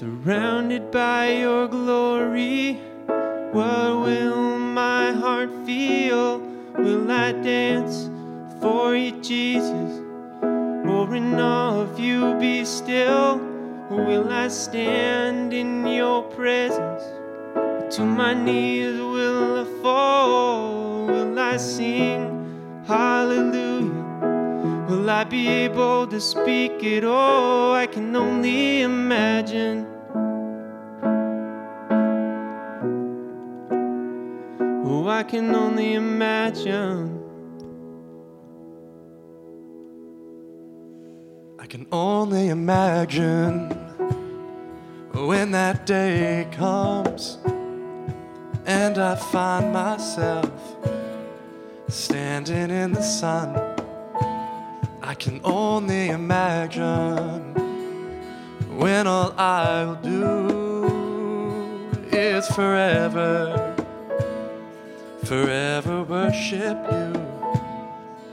Surrounded by your glory, what will my heart feel? Will I dance for you, Jesus? Or in awe of you be still? Will I stand in your presence? To my knees will I fall? Will I sing hallelujah? Will I be able to speak it all? I can only imagine. Oh, I can only imagine. I can only imagine when that day comes and I find myself standing in the Son. I can only imagine when all I'll do is forever, forever worship you.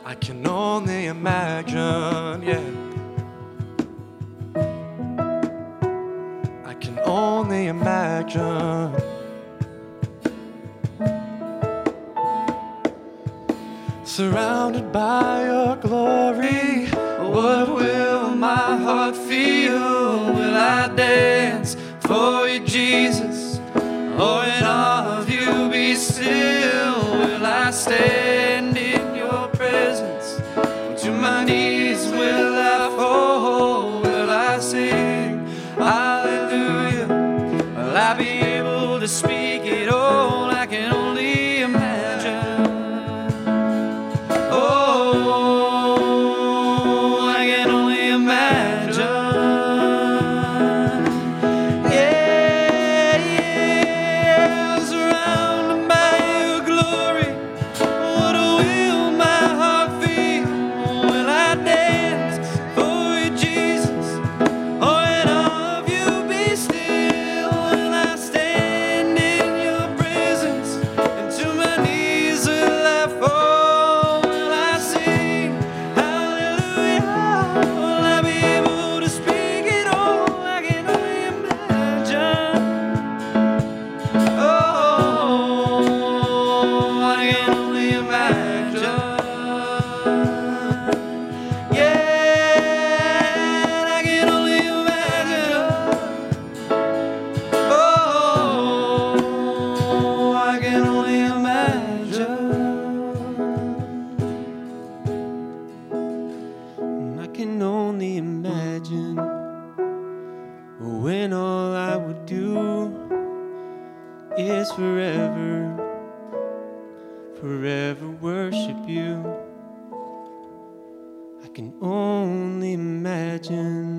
I can only imagine, yeah. I can only imagine. Surrounded by your glory, what will my heart feel? Will I dance for you, Jesus? Or in awe of you be still? Will I stand in your presence? To my knees will I fall? Will I sing hallelujah? Will I be is forever, forever worship you. I can only imagine.